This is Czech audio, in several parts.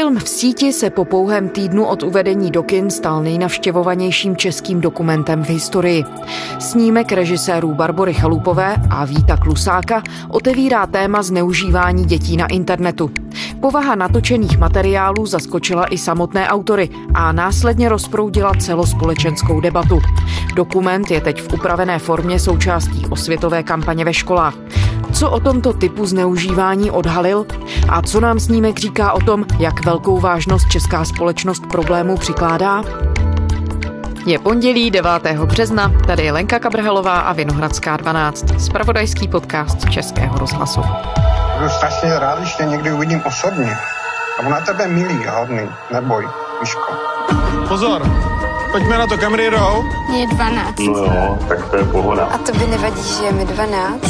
Film v síti se po pouhém týdnu od uvedení do kin stal nejnavštěvovanějším českým dokumentem v historii. Snímek režisérů Barbory Chalupové a Víta Klusáka otevírá téma zneužívání dětí na internetu. Povaha natočených materiálů zaskočila i samotné autory a následně rozproudila celospolečenskou debatu. Dokument je teď v upravené formě součástí osvětové kampaně ve školách. Co o tomto typu zneužívání odhalil a co nám snímek říká o tom, jak velkou vážnost česká společnost problému přikládá? Je pondělí 9. března, tady je Lenka Kabrhelová a Vinohradská 12, spravodajský podcast Českého rozhlasu. Budu strašně rád, když tě někdy uvidím osobně. A on na tebe milý a hodný, neboj, Miško. Pozor, pojďme na to, Camry Row. Mě je 12. No jo, tak to je pohoda. A to by nevadí, že je mi 12?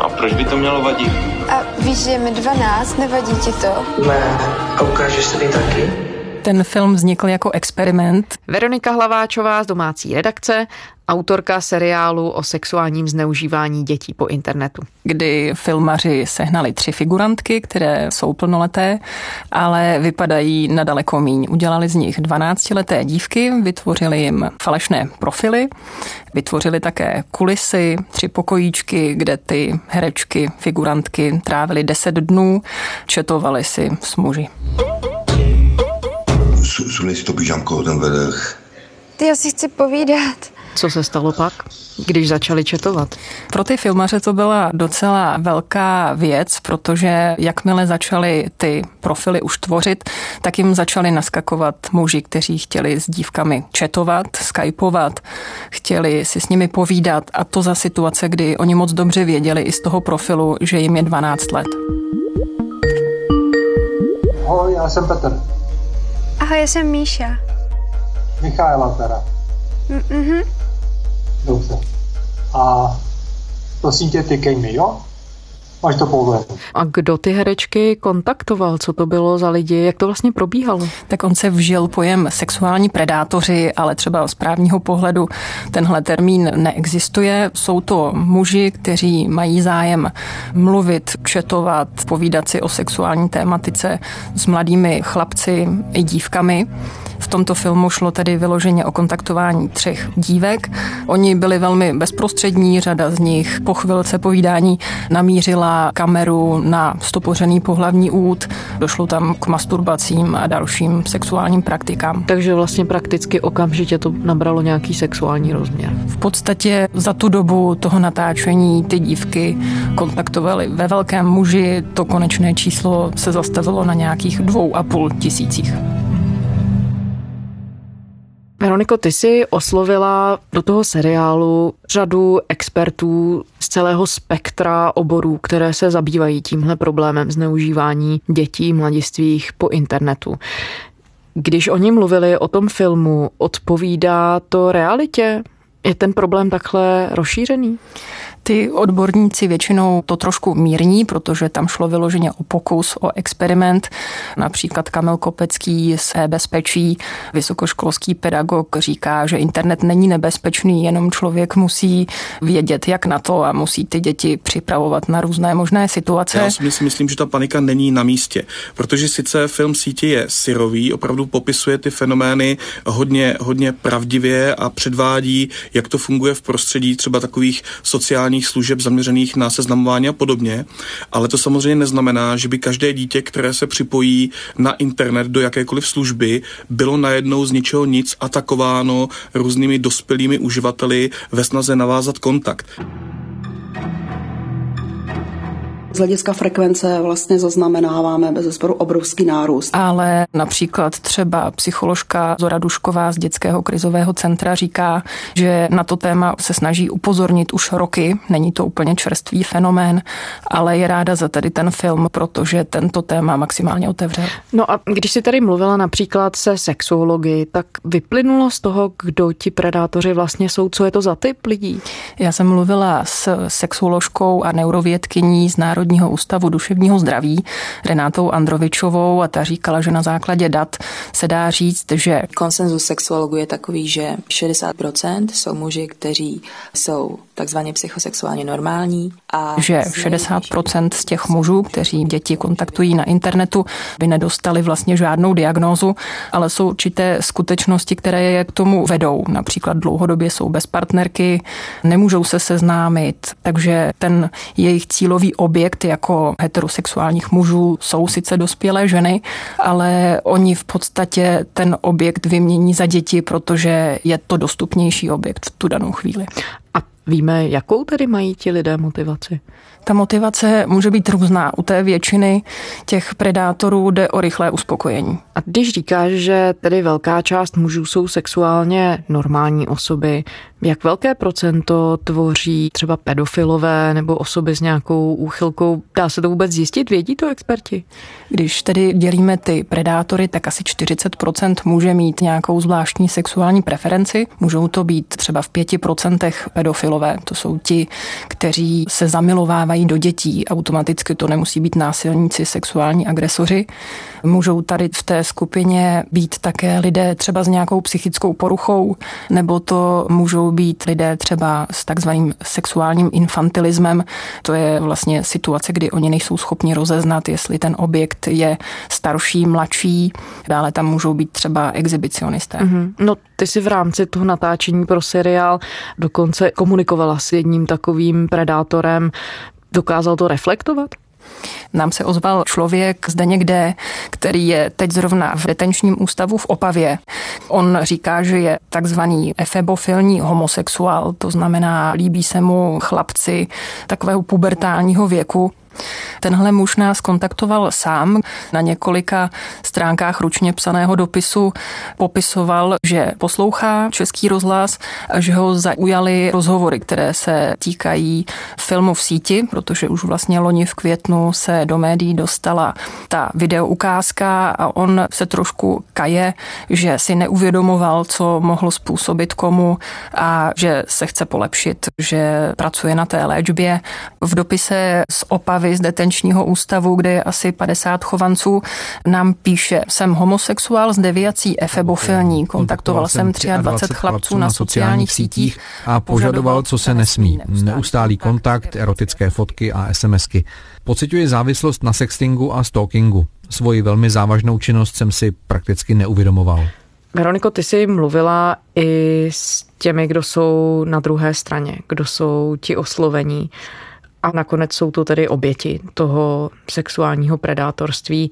A proč by to mělo vadit? A víš, že je mi 12, nevadí ti to? Ne, a ukážeš se mi taky? Ten film vznikl jako experiment. Veronika Hlaváčová z domácí redakce, autorka seriálu o sexuálním zneužívání dětí po internetu. Kdy filmaři sehnali tři figurantky, které jsou plnoleté, ale vypadají na daleko míň. Udělali z nich 12-leté dívky, vytvořili jim falešné profily, vytvořili také kulisy, tři pokojíčky, kde ty herečky, figurantky trávily 10 dnů, četovali si s muži. Sunej si to pyžamko, ten vedech. Ty já si chci povídat. Co se stalo pak, když začali četovat? Pro ty filmaře to byla docela velká věc, protože jakmile začali ty profily už tvořit, tak jim začali naskakovat muži, kteří chtěli s dívkami četovat, skypovat, chtěli si s nimi povídat a to za situace, kdy oni moc dobře věděli i z toho profilu, že jim je 12 let. Ahoj, já jsem Petr. Ahoj, já jsem Míša. Michaela teda. Mhm. Dobře. A prosím tě, tykej mi, jo? Máš to povolené. A kdo ty herečky kontaktoval? Co to bylo za lidi? Jak to vlastně probíhalo? Tak on se vžil pojem sexuální predátoři, ale třeba z právního pohledu tenhle termín neexistuje. Jsou to muži, kteří mají zájem mluvit, četovat, povídat si o sexuální tématice s mladými chlapci i dívkami. V tomto filmu šlo tedy vyloženě o kontaktování třech dívek. Oni byli velmi bezprostřední, řada z nich po chvilce povídání namířila kameru na stopořený pohlavní út, došlo tam k masturbacím a dalším sexuálním praktikám. Takže vlastně prakticky okamžitě to nabralo nějaký sexuální rozměr. V podstatě za tu dobu toho natáčení ty dívky kontaktovaly ve velkém muži, to konečné číslo se zastavilo na nějakých dvou a půl tisících. Veroniko, ty jsi oslovila do toho seriálu řadu expertů celého spektra oborů, které se zabývají tímhle problémem zneužívání dětí, mladistvých po internetu. Když oni mluvili o tom filmu, odpovídá to realitě? Je ten problém takhle rozšířený? Ty odborníci většinou to trošku mírní, protože tam šlo vyloženě o pokus, o experiment. Například Kamil Kopecký z e-bezpečí, vysokoškolský pedagog, říká, že internet není nebezpečný, jenom člověk musí vědět, jak na to a musí ty děti připravovat na různé možné situace. Já si myslím, že ta panika není na místě, protože sice film sítě je syrový, opravdu popisuje ty fenomény hodně, hodně pravdivě a předvádí, jak to funguje v prostředí třeba takových sociálních sociálních služeb zaměřených na seznamování a podobně, ale to samozřejmě neznamená, že by každé dítě, které se připojí na internet do jakékoliv služby, bylo najednou z ničeho nic atakováno různými dospělými uživateli ve snaze navázat kontakt. Z hlediska frekvence vlastně zaznamenáváme bez zesporu obrovský nárůst. Ale například třeba psycholožka Zora Dušková z Dětského krizového centra říká, že na to téma se snaží upozornit už roky. Není to úplně čerstvý fenomén, ale je ráda za tady ten film, protože tento téma maximálně otevřel. No a když si tady mluvila například se sexuology, tak vyplynulo z toho, kdo ti predátoři vlastně jsou, co je to za typ lidí? Já jsem mluvila s sexuoložkou a neurovědkyní z Národní Národního ústavu duševního zdraví Renátou Androvičovou a ta říkala, že na základě dat se dá říct, že konsenzus sexuologů je takový, že 60% jsou muži, kteří jsou takzvaně psychosexuálně normální. A že 60% z těch mužů, kteří děti kontaktují na internetu, by nedostali vlastně žádnou diagnózu, ale jsou určité skutečnosti, které je k tomu vedou. Například dlouhodobě jsou bez partnerky, nemůžou se seznámit, takže ten jejich cílový objekt jako heterosexuálních mužů jsou sice dospělé ženy, ale oni v podstatě ten objekt vymění za děti, protože je to dostupnější objekt v tu danou chvíli. A víme, jakou tedy mají ti lidé motivaci? Ta motivace může být různá. U té většiny těch predátorů jde o rychlé uspokojení. A když říkáš, že tedy velká část mužů jsou sexuálně normální osoby, jak velké procento tvoří třeba pedofilové nebo osoby s nějakou úchylkou? Dá se to vůbec zjistit? Vědí to experti? Když tedy dělíme ty predátory, tak asi 40% může mít nějakou zvláštní sexuální preferenci. Můžou to být třeba v 5% pedofilové. To jsou ti, kteří se zamilovávají do dětí. Automaticky to nemusí být násilníci, sexuální agresoři. Můžou tady v té skupině být také lidé třeba s nějakou psychickou poruchou, nebo to můžou být lidé třeba s takzvaným sexuálním infantilismem. To je vlastně situace, kdy oni nejsou schopni rozeznat, jestli ten objekt je starší, mladší. Dále tam můžou být třeba exhibicionisté. Mm-hmm. No, ty si v rámci toho natáčení pro seriál dokonce komunikovala s jedním takovým predátorem. Dokázal to reflektovat? Nám se ozval člověk zde někde, který je teď zrovna v detenčním ústavu v Opavě. On říká, že je takzvaný efebofilní homosexuál, to znamená, líbí se mu chlapci takového pubertálního věku. Tenhle muž nás kontaktoval sám na několika stránkách ručně psaného dopisu. Popisoval, že poslouchá český rozhlas že ho zaujaly rozhovory, které se týkají filmu v síti, protože už vlastně loni v květnu se do médií dostala ta videoukázka a on se trošku kaje, že si neuvědomoval, co mohlo způsobit komu a že se chce polepšit, že pracuje na té léčbě. V dopise z Opavy z detenčního ústavu, kde je asi 50 chovanců, nám píše, jsem homosexuál s deviací efebofilní. Kontaktoval jsem 23 chlapců na sociálních sítích a požadoval, co se nesmí. Neustálý kontakt, erotické fotky a SMSky. Pociťuji závislost na sextingu a stalkingu. Svoji velmi závažnou činnost jsem si prakticky neuvědomoval. Veroniko, ty jsi mluvila i s těmi, kdo jsou na druhé straně, kdo jsou ti oslovení. A nakonec jsou to tedy oběti toho sexuálního predátorství.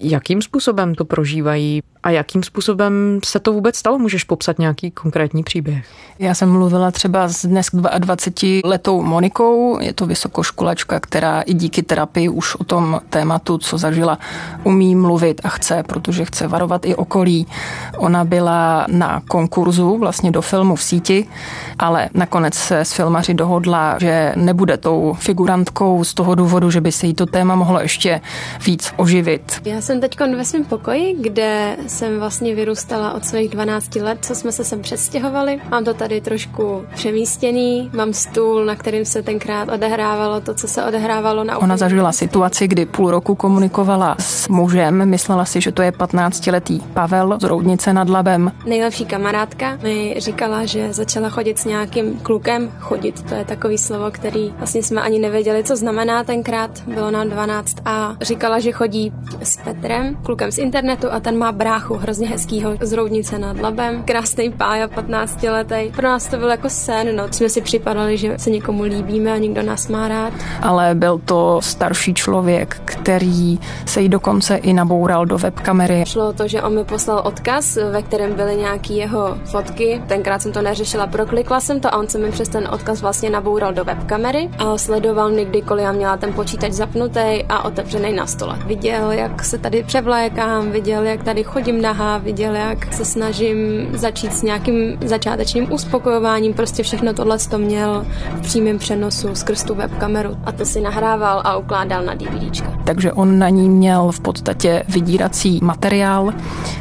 Jakým způsobem to prožívají a jakým způsobem se to vůbec stalo? Můžeš popsat nějaký konkrétní příběh? Já jsem mluvila třeba s dnes 22 letou Monikou, je to vysokoškolačka, která i díky terapii už o tom tématu, co zažila, umí mluvit a chce, protože chce varovat i okolí. Ona byla na konkurzu vlastně do filmu v síti, ale nakonec se s filmaři dohodla, že nebude tou figurantkou z toho důvodu, že by se jí to téma mohlo ještě víc oživit. Já jsem teď ve svém pokoji, kde jsem vlastně vyrůstala od svých 12 let, co jsme se sem přestěhovali. Mám to tady trošku přemístěný, mám stůl, na kterým se tenkrát odehrávalo to, co se odehrávalo na Ona zažila situaci, kdy půl roku komunikovala s mužem, myslela si, že to je 15-letý Pavel z Roudnice nad Labem. Nejlepší kamarádka mi říkala, že začala chodit s nějakým klukem. Chodit, to je takový slovo, který vlastně jsme ani nevěděli, co znamená tenkrát. Bylo nám 12 a říkala, že chodí s Petrem, klukem z internetu a ten má bráchu hrozně hezkýho z Roudnice nad Labem. Krásný pája, 15 letý. Pro nás to byl jako sen, no. Jsme si připadali, že se někomu líbíme a nikdo nás má rád. Ale byl to starší člověk, který se jí dokonce i naboural do webkamery. Šlo o to, že on mi poslal odkaz, ve kterém byly nějaký jeho fotky. Tenkrát jsem to neřešila, proklikla jsem to a on se mi přes ten odkaz vlastně naboural do webkamery a sledoval mě kdykoliv já měla ten počítač zapnutý a otevřený na stole. Viděl, jak se tady převlékám, viděl, jak tady chodím nahá, viděl, jak se snažím začít s nějakým začátečním uspokojováním, prostě všechno tohle to měl v přímém přenosu skrz tu webkameru a to si nahrával a ukládal na DVDčka. Takže on na ní měl v podstatě vydírací materiál.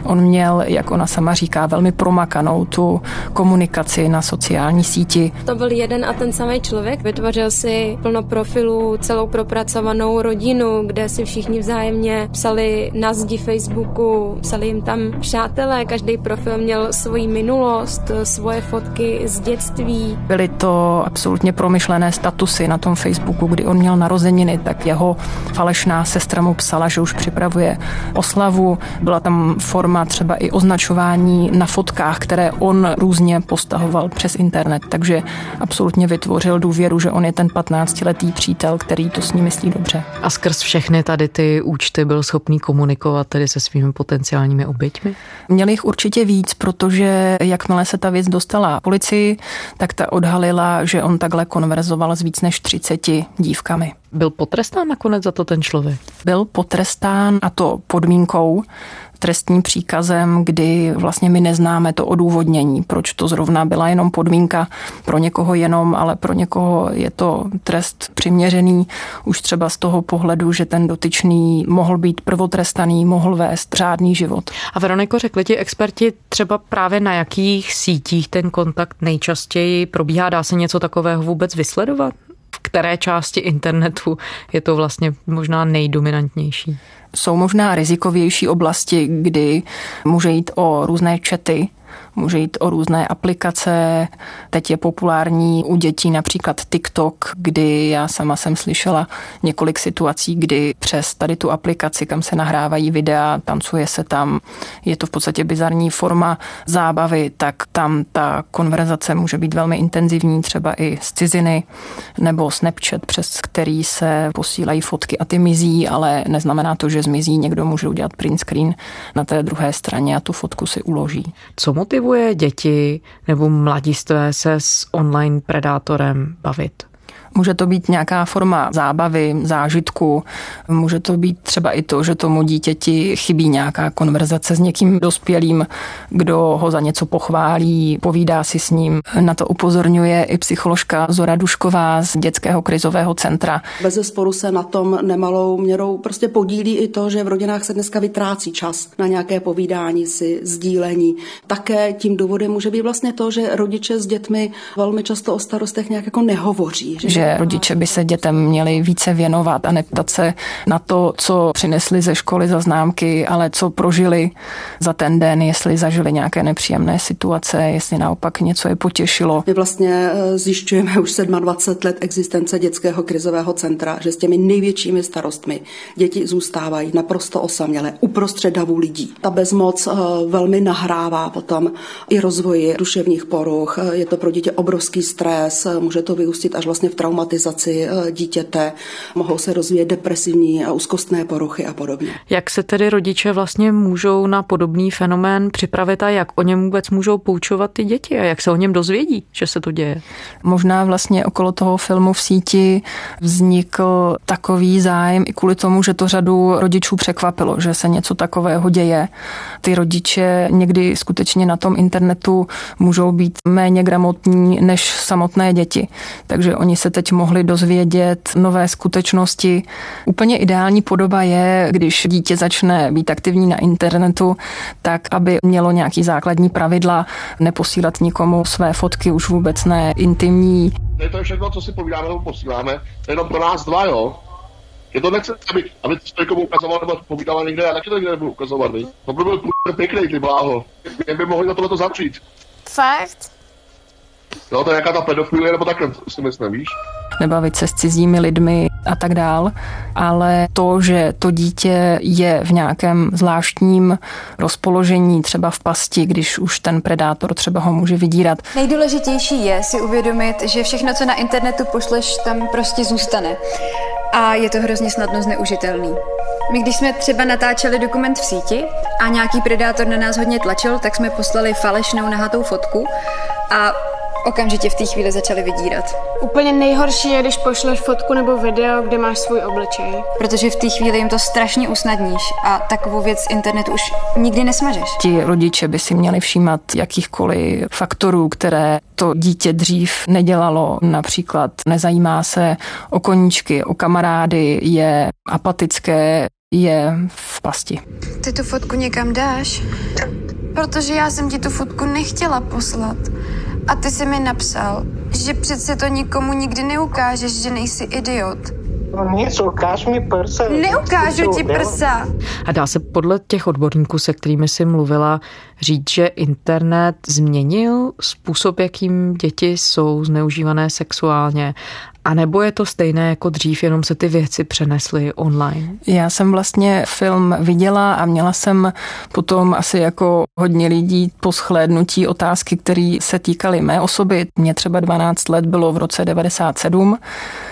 On měl, jak ona sama říká, velmi promakanou tu komunikaci na sociální síti. To byl jeden a ten samý člověk. Vytvořil si plno profilů, celou propracovanou rodinu, kde si všichni vzájemně psali na zdi Facebooku, psali jim tam přátelé, každý profil měl svoji minulost, svoje fotky z dětství. Byly to absolutně promyšlené statusy na tom Facebooku, kdy on měl narozeniny, tak jeho falešná sestra mu psala, že už připravuje oslavu. Byla tam forma třeba i označování na fotkách, které on různě postahoval přes internet, takže absolutně vytvořil důvěru, že on je ten 15-letý přítel, který to s ním myslí dobře. A skrz všechny tady ty účty byl schopný komunikovat tedy se svými potenciálními oběťmi? Měli jich určitě víc, protože jakmile se ta věc dostala policii, tak ta odhalila, že on takhle konverzoval s víc než 30 dívkami. Byl potrestán nakonec za to ten člověk? Byl potrestán a to podmínkou, trestním příkazem, kdy vlastně my neznáme to odůvodnění, proč to zrovna byla jenom podmínka pro někoho jenom, ale pro někoho je to trest přiměřený už třeba z toho pohledu, že ten dotyčný mohl být prvotrestaný, mohl vést řádný život. A Veroniko, řekli ti experti třeba právě na jakých sítích ten kontakt nejčastěji probíhá? Dá se něco takového vůbec vysledovat? Které části internetu je to vlastně možná nejdominantnější? Jsou možná rizikovější oblasti, kdy může jít o různé čety, Může jít o různé aplikace. Teď je populární u dětí například TikTok, kdy já sama jsem slyšela několik situací, kdy přes tady tu aplikaci, kam se nahrávají videa, tancuje se tam, je to v podstatě bizarní forma zábavy, tak tam ta konverzace může být velmi intenzivní, třeba i z ciziny, nebo Snapchat, přes který se posílají fotky a ty mizí, ale neznamená to, že zmizí. Někdo může udělat print screen na té druhé straně a tu fotku si uloží. Co motivuje děti nebo mladistvé se s online predátorem bavit? Může to být nějaká forma zábavy, zážitku, může to být třeba i to, že tomu dítěti chybí nějaká konverzace s někým dospělým, kdo ho za něco pochválí, povídá si s ním. Na to upozorňuje i psycholožka Zora Dušková z Dětského krizového centra. Bez zesporu se na tom nemalou měrou prostě podílí i to, že v rodinách se dneska vytrácí čas na nějaké povídání si, sdílení. Také tím důvodem může být vlastně to, že rodiče s dětmi velmi často o starostech nějak jako nehovoří. Že, že rodiče by se dětem měli více věnovat a neptat se na to, co přinesli ze školy za známky, ale co prožili za ten den, jestli zažili nějaké nepříjemné situace, jestli naopak něco je potěšilo. My vlastně eh, zjišťujeme už 27 let existence dětského krizového centra, že s těmi největšími starostmi děti zůstávají naprosto osamělé, uprostřed davu lidí. Ta bezmoc eh, velmi nahrává potom i rozvoji duševních poruch. Je to pro dítě obrovský stres, může to vyústit až vlastně v traumatizaci eh, dítěte, mohou se rozvíjet depresivní a úzkostné poruchy a podobně. Jak se tedy rodiče vlastně můžou na podobný fenomén připravit a jak o něm vůbec můžou poučovat ty děti a jak se o něm dozvědí, že se to děje? Možná vlastně okolo toho filmu v síti vznikl takový zájem i kvůli tomu, že to řadu rodičů překvapilo, že se něco takového děje. Ty rodiče někdy skutečně na tom internetu můžou být méně gramotní než samotné děti. Takže oni se teď mohli dozvědět nové skutečnosti. Úplně ideální podoba je, když dítě začne být aktivní na internetu, tak aby mělo nějaký základní pravidla, neposílat nikomu své fotky, už vůbec ne intimní. To je všechno, co si povídáme nebo posíláme, to je jenom pro nás dva, jo. Je to nechce, aby, aby to někomu ukazoval nebo povídala někde, já taky to někde nebudu ukazovat, vy. To by byl pěkný, ty bláho. Mě by mohli na tohle začít. Fakt? Jo, to je jaká ta pedofilie, nebo takhle si myslím, víš? Nebavit se s cizími lidmi a tak dál, ale to, že to dítě je v nějakém zvláštním rozpoložení, třeba v pasti, když už ten predátor třeba ho může vydírat. Nejdůležitější je si uvědomit, že všechno, co na internetu pošleš, tam prostě zůstane. A je to hrozně snadno zneužitelný. My když jsme třeba natáčeli dokument v síti a nějaký predátor na nás hodně tlačil, tak jsme poslali falešnou nahatou fotku a okamžitě v té chvíli začali vydírat. Úplně nejhorší je, když pošleš fotku nebo video, kde máš svůj obličej. Protože v té chvíli jim to strašně usnadníš a takovou věc internet už nikdy nesmažeš. Ti rodiče by si měli všímat jakýchkoliv faktorů, které to dítě dřív nedělalo. Například nezajímá se o koníčky, o kamarády, je apatické, je v pasti. Ty tu fotku někam dáš? Protože já jsem ti tu fotku nechtěla poslat. A ty jsi mi napsal, že přece to nikomu nikdy neukážeš, že nejsi idiot. No nic, ukáž mi prsa. Neukážu ti prsa. A dá se podle těch odborníků, se kterými jsi mluvila, říct, že internet změnil způsob, jakým děti jsou zneužívané sexuálně a nebo je to stejné jako dřív, jenom se ty věci přenesly online? Já jsem vlastně film viděla a měla jsem potom asi jako hodně lidí po shlédnutí otázky, které se týkaly mé osoby. Mně třeba 12 let bylo v roce 97,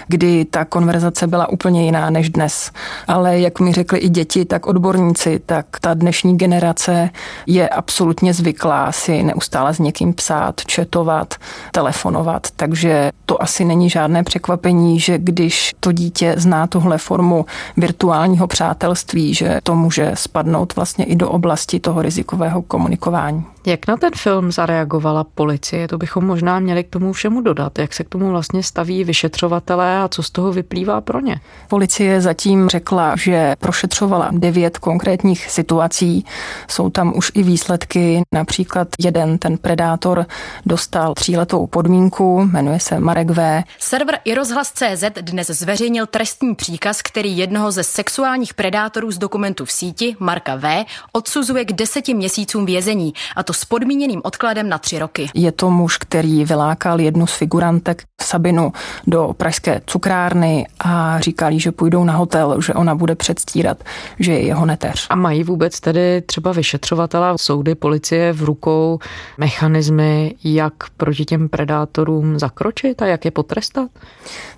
kdy ta konverzace byla úplně jiná než dnes. Ale jak mi řekli i děti, tak odborníci, tak ta dnešní generace je absolutně zvyklá si neustále s někým psát, četovat, telefonovat, takže to asi není žádné překvapení překvapení, že když to dítě zná tuhle formu virtuálního přátelství, že to může spadnout vlastně i do oblasti toho rizikového komunikování. Jak na ten film zareagovala policie? To bychom možná měli k tomu všemu dodat. Jak se k tomu vlastně staví vyšetřovatelé a co z toho vyplývá pro ně? Policie zatím řekla, že prošetřovala devět konkrétních situací. Jsou tam už i výsledky. Například jeden, ten predátor, dostal tříletou podmínku, jmenuje se Marek V. Server iRozhlas.cz dnes zveřejnil trestní příkaz, který jednoho ze sexuálních predátorů z dokumentu v síti, Marka V., odsuzuje k deseti měsícům vězení, a to s podmíněným odkladem na tři roky. Je to muž, který vylákal jednu z figurantek Sabinu do pražské cukrárny a říkal jí, že půjdou na hotel, že ona bude předstírat, že je jeho neteř. A mají vůbec tedy třeba vyšetřovatela soudy, policie v rukou mechanismy, jak proti těm predátorům zakročit a jak je potrestat?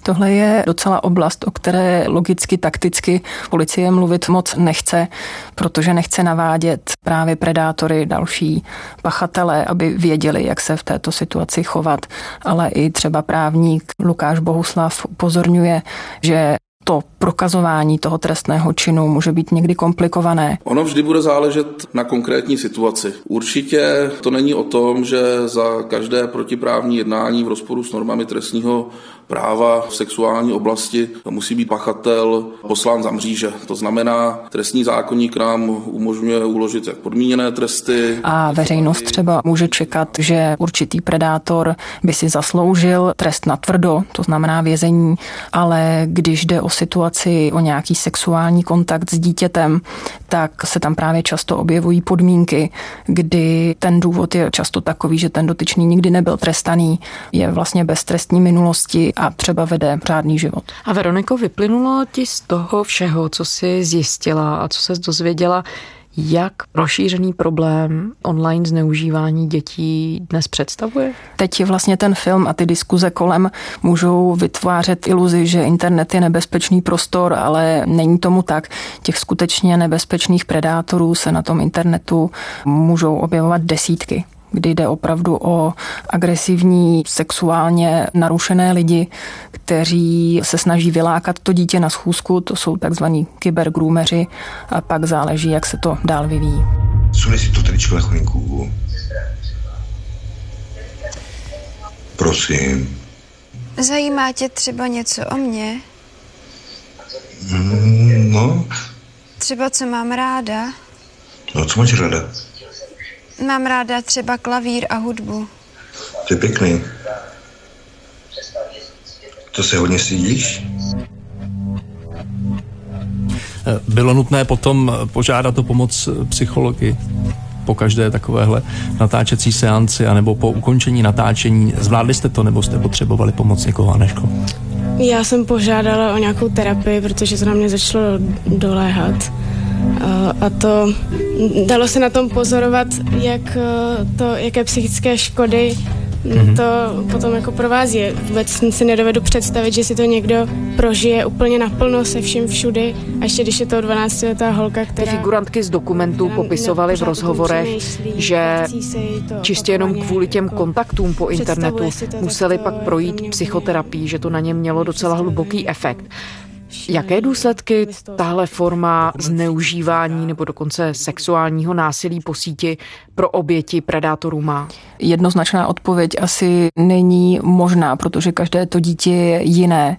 Tohle je docela oblast, o které logicky, takticky policie mluvit moc nechce, protože nechce navádět právě predátory další pachatelé, aby věděli, jak se v této situaci chovat, ale i třeba právník Lukáš Bohuslav upozorňuje, že to prokazování toho trestného činu může být někdy komplikované. Ono vždy bude záležet na konkrétní situaci. Určitě to není o tom, že za každé protiprávní jednání v rozporu s normami trestního práva v sexuální oblasti musí být pachatel poslán za mříže. To znamená, trestní zákonník nám umožňuje uložit jak podmíněné tresty. A veřejnost třeba může čekat, že určitý predátor by si zasloužil trest na tvrdo, to znamená vězení, ale když jde o situaci, o nějaký sexuální kontakt s dítětem, tak se tam právě často objevují podmínky, kdy ten důvod je často takový, že ten dotyčný nikdy nebyl trestaný, je vlastně bez trestní minulosti a třeba vede řádný život. A Veroniko, vyplynulo ti z toho všeho, co jsi zjistila a co se dozvěděla, jak rozšířený problém online zneužívání dětí dnes představuje? Teď vlastně ten film a ty diskuze kolem můžou vytvářet iluzi, že internet je nebezpečný prostor, ale není tomu tak. Těch skutečně nebezpečných predátorů se na tom internetu můžou objevovat desítky kdy jde opravdu o agresivní, sexuálně narušené lidi, kteří se snaží vylákat to dítě na schůzku, to jsou takzvaní kybergroomeři a pak záleží, jak se to dál vyvíjí. Sunej si to tričko na chvilinku. Prosím. Zajímá tě třeba něco o mně? Mm, no. Třeba co mám ráda? No, co máš ráda? Mám ráda třeba klavír a hudbu. To je pěkný. To se hodně stydíš? Bylo nutné potom požádat o pomoc psychologi po každé takovéhle natáčecí seanci, anebo po ukončení natáčení. Zvládli jste to, nebo jste potřebovali pomoc někoho, Aneško? Já jsem požádala o nějakou terapii, protože to na mě začalo doléhat. A to dalo se na tom pozorovat, jak to, jaké psychické škody mm-hmm. to potom jako provází. Vůbec si nedovedu představit, že si to někdo prožije úplně naplno se vším všudy a ještě když je to 12 letá holka, která... Ty figurantky z dokumentů popisovaly v rozhovorech, že čistě jenom kvůli těm kontaktům po internetu museli pak projít psychoterapii, že to na ně mělo docela hluboký efekt. Jaké důsledky tahle forma zneužívání nebo dokonce sexuálního násilí po síti pro oběti predátorů má? Jednoznačná odpověď asi není možná, protože každé to dítě je jiné.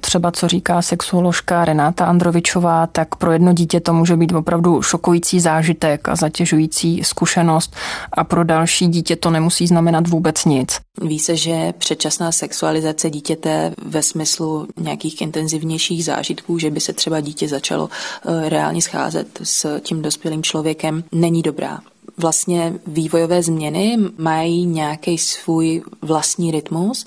Třeba co říká sexuoložka Renáta Androvičová, tak pro jedno dítě to může být opravdu šokující zážitek a zatěžující zkušenost a pro další dítě to nemusí znamenat vůbec nic. Ví se, že předčasná sexualizace dítěte ve smyslu nějakých intenzivnějších zážitků, že by se třeba dítě začalo eh, reálně scházet s tím dospělým člověkem, není dobrá. Vlastně vývojové změny mají nějaký svůj vlastní rytmus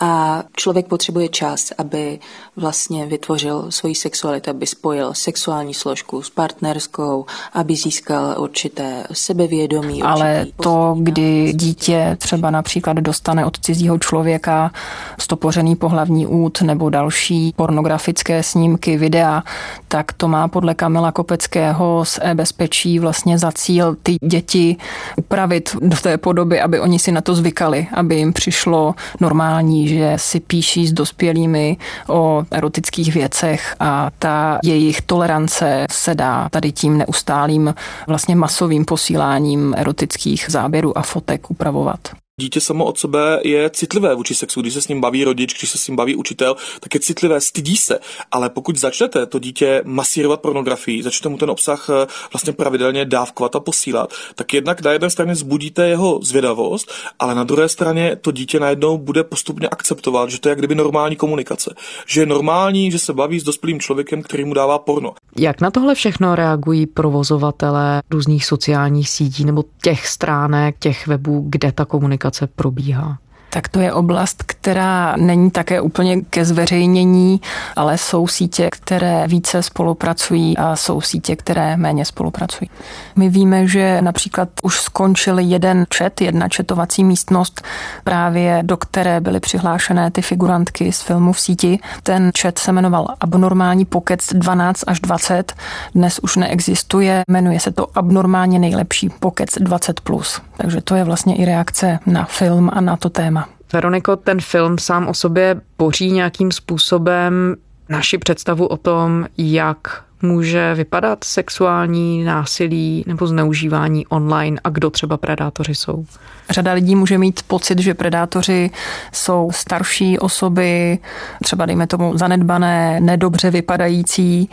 a člověk potřebuje čas, aby vlastně vytvořil svoji sexualitu, aby spojil sexuální složku s partnerskou, aby získal určité sebevědomí. Ale to, kdy dítě třeba například dostane od cizího člověka stopořený pohlavní út nebo další pornografické snímky, videa, tak to má podle Kamila Kopeckého z e-bezpečí vlastně za cíl ty děti upravit do té podoby, aby oni si na to zvykali, aby jim přišlo normální, že si píší s dospělými o erotických věcech a ta jejich tolerance se dá tady tím neustálým vlastně masovým posíláním erotických záběrů a fotek upravovat. Dítě samo od sebe je citlivé vůči sexu. Když se s ním baví rodič, když se s ním baví učitel, tak je citlivé, stydí se. Ale pokud začnete to dítě masírovat pornografii, začnete mu ten obsah eh, vlastně pravidelně dávkovat a posílat, tak jednak na jedné straně zbudíte jeho zvědavost, ale na druhé straně to dítě najednou bude postupně akceptovat, že to je jak kdyby normální komunikace. Že je normální, že se baví s dospělým člověkem, který mu dává porno. Jak na tohle všechno reagují provozovatelé různých sociálních sítí nebo těch stránek, těch webů, kde ta komunikace komunikace probíhá? Tak to je oblast, která není také úplně ke zveřejnění, ale jsou sítě, které více spolupracují a jsou sítě, které méně spolupracují. My víme, že například už skončil jeden chat, jedna četovací místnost, právě do které byly přihlášené ty figurantky z filmu v síti. Ten chat se jmenoval Abnormální pokec 12 až 20. Dnes už neexistuje, jmenuje se to Abnormálně nejlepší pokec 20+. Plus. Takže to je vlastně i reakce na film a na to téma. Veroniko, ten film sám o sobě boří nějakým způsobem naši představu o tom, jak může vypadat sexuální násilí nebo zneužívání online a kdo třeba predátoři jsou? Řada lidí může mít pocit, že predátoři jsou starší osoby, třeba dejme tomu zanedbané, nedobře vypadající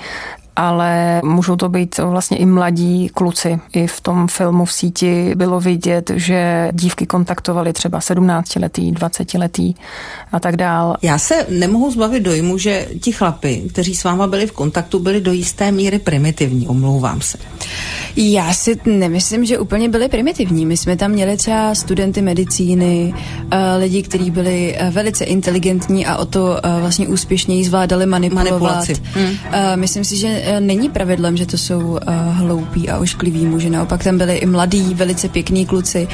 ale můžou to být vlastně i mladí kluci. I v tom filmu v síti bylo vidět, že dívky kontaktovali třeba 17-letý, 20-letý a tak dál. Já se nemohu zbavit dojmu, že ti chlapi, kteří s váma byli v kontaktu, byli do jisté míry primitivní, omlouvám se. Já si nemyslím, že úplně byli primitivní. My jsme tam měli třeba studenty medicíny, eh, lidi, kteří byli eh, velice inteligentní a o to eh, vlastně úspěšněji zvládali manipulovat. Manipulaci. Hmm. Myslím si, že není pravidlem, že to jsou hloupí a oškliví muži. Naopak tam byli i mladí, velice pěkní kluci,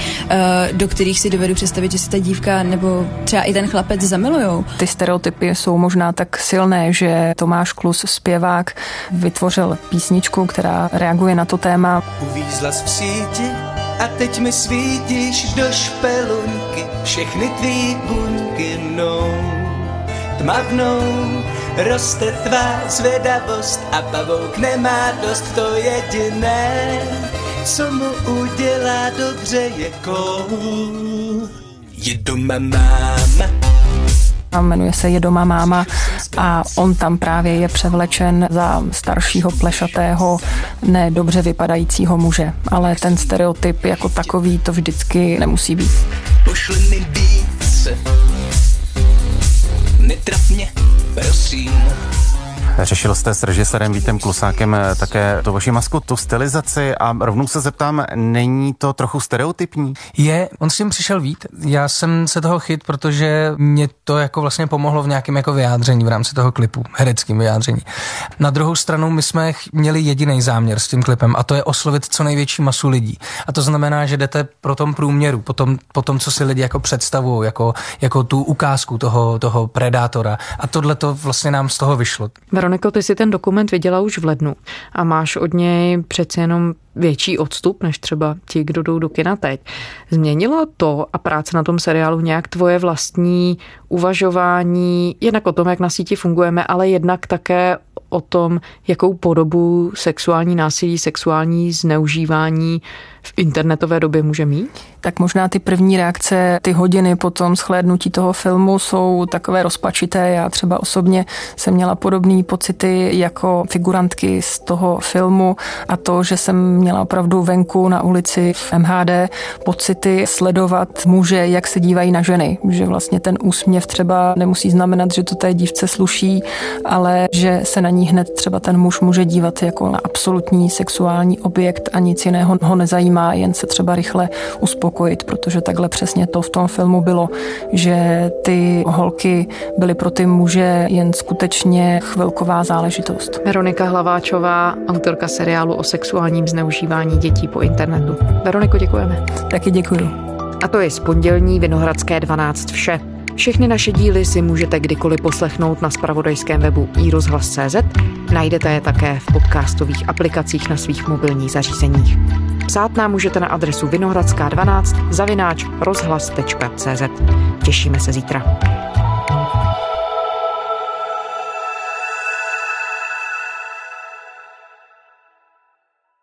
do kterých si dovedu představit, že se ta dívka nebo třeba i ten chlapec zamilujou. Ty stereotypy jsou možná tak silné, že Tomáš Klus, zpěvák, vytvořil písničku, která reaguje na to téma Uvízla v síti a teď mi svítíš do špelunky, všechny tvý buňky mnou tmavnou. Roste tvá zvedavost a pavouk nemá dost to jediné, co mu udělá dobře je koul. Je doma máma, a jmenuje se Je doma máma a on tam právě je převlečen za staršího plešatého, nedobře vypadajícího muže. Ale ten stereotyp jako takový to vždycky nemusí být. Pošli mi více. Netrap mě, prosím. Řešil jste s režisérem Vítem Klusákem eh, také to vaši masku, tu stylizaci a rovnou se zeptám, není to trochu stereotypní? Je, on s tím přišel Vít, já jsem se toho chyt, protože mě to jako vlastně pomohlo v nějakém jako vyjádření v rámci toho klipu, hereckým vyjádření. Na druhou stranu my jsme měli jediný záměr s tím klipem a to je oslovit co největší masu lidí. A to znamená, že jdete pro tom průměru, po tom, po tom co si lidi jako představují, jako, jako tu ukázku toho, toho predátora. A tohle to vlastně nám z toho vyšlo. Veroniko, ty si ten dokument viděla už v lednu a máš od něj přeci jenom větší odstup než třeba ti, kdo jdou do kina teď. Změnilo to a práce na tom seriálu nějak tvoje vlastní uvažování, jednak o tom, jak na síti fungujeme, ale jednak také o tom, jakou podobu sexuální násilí, sexuální zneužívání v internetové době může mít? Tak možná ty první reakce, ty hodiny po tom shlédnutí toho filmu jsou takové rozpačité. Já třeba osobně jsem měla podobné pocity jako figurantky z toho filmu a to, že jsem měla opravdu venku na ulici v MHD pocity sledovat muže, jak se dívají na ženy. Že vlastně ten úsměv třeba nemusí znamenat, že to té dívce sluší, ale že se na ní hned třeba ten muž může dívat jako na absolutní sexuální objekt a nic jiného ho nezajímá, jen se třeba rychle uspokojit, protože takhle přesně to v tom filmu bylo, že ty holky byly pro ty muže jen skutečně chvilková záležitost. Veronika Hlaváčová, autorka seriálu o sexuálním zneužívání dětí po internetu. Veroniko, děkujeme. Taky děkuji. A to je z pondělní Vinohradské 12 vše. Všechny naše díly si můžete kdykoliv poslechnout na spravodajském webu iRozhlas.cz. Najdete je také v podcastových aplikacích na svých mobilních zařízeních. Psát nám můžete na adresu vinohradská12 zavináč rozhlas.cz. Těšíme se zítra.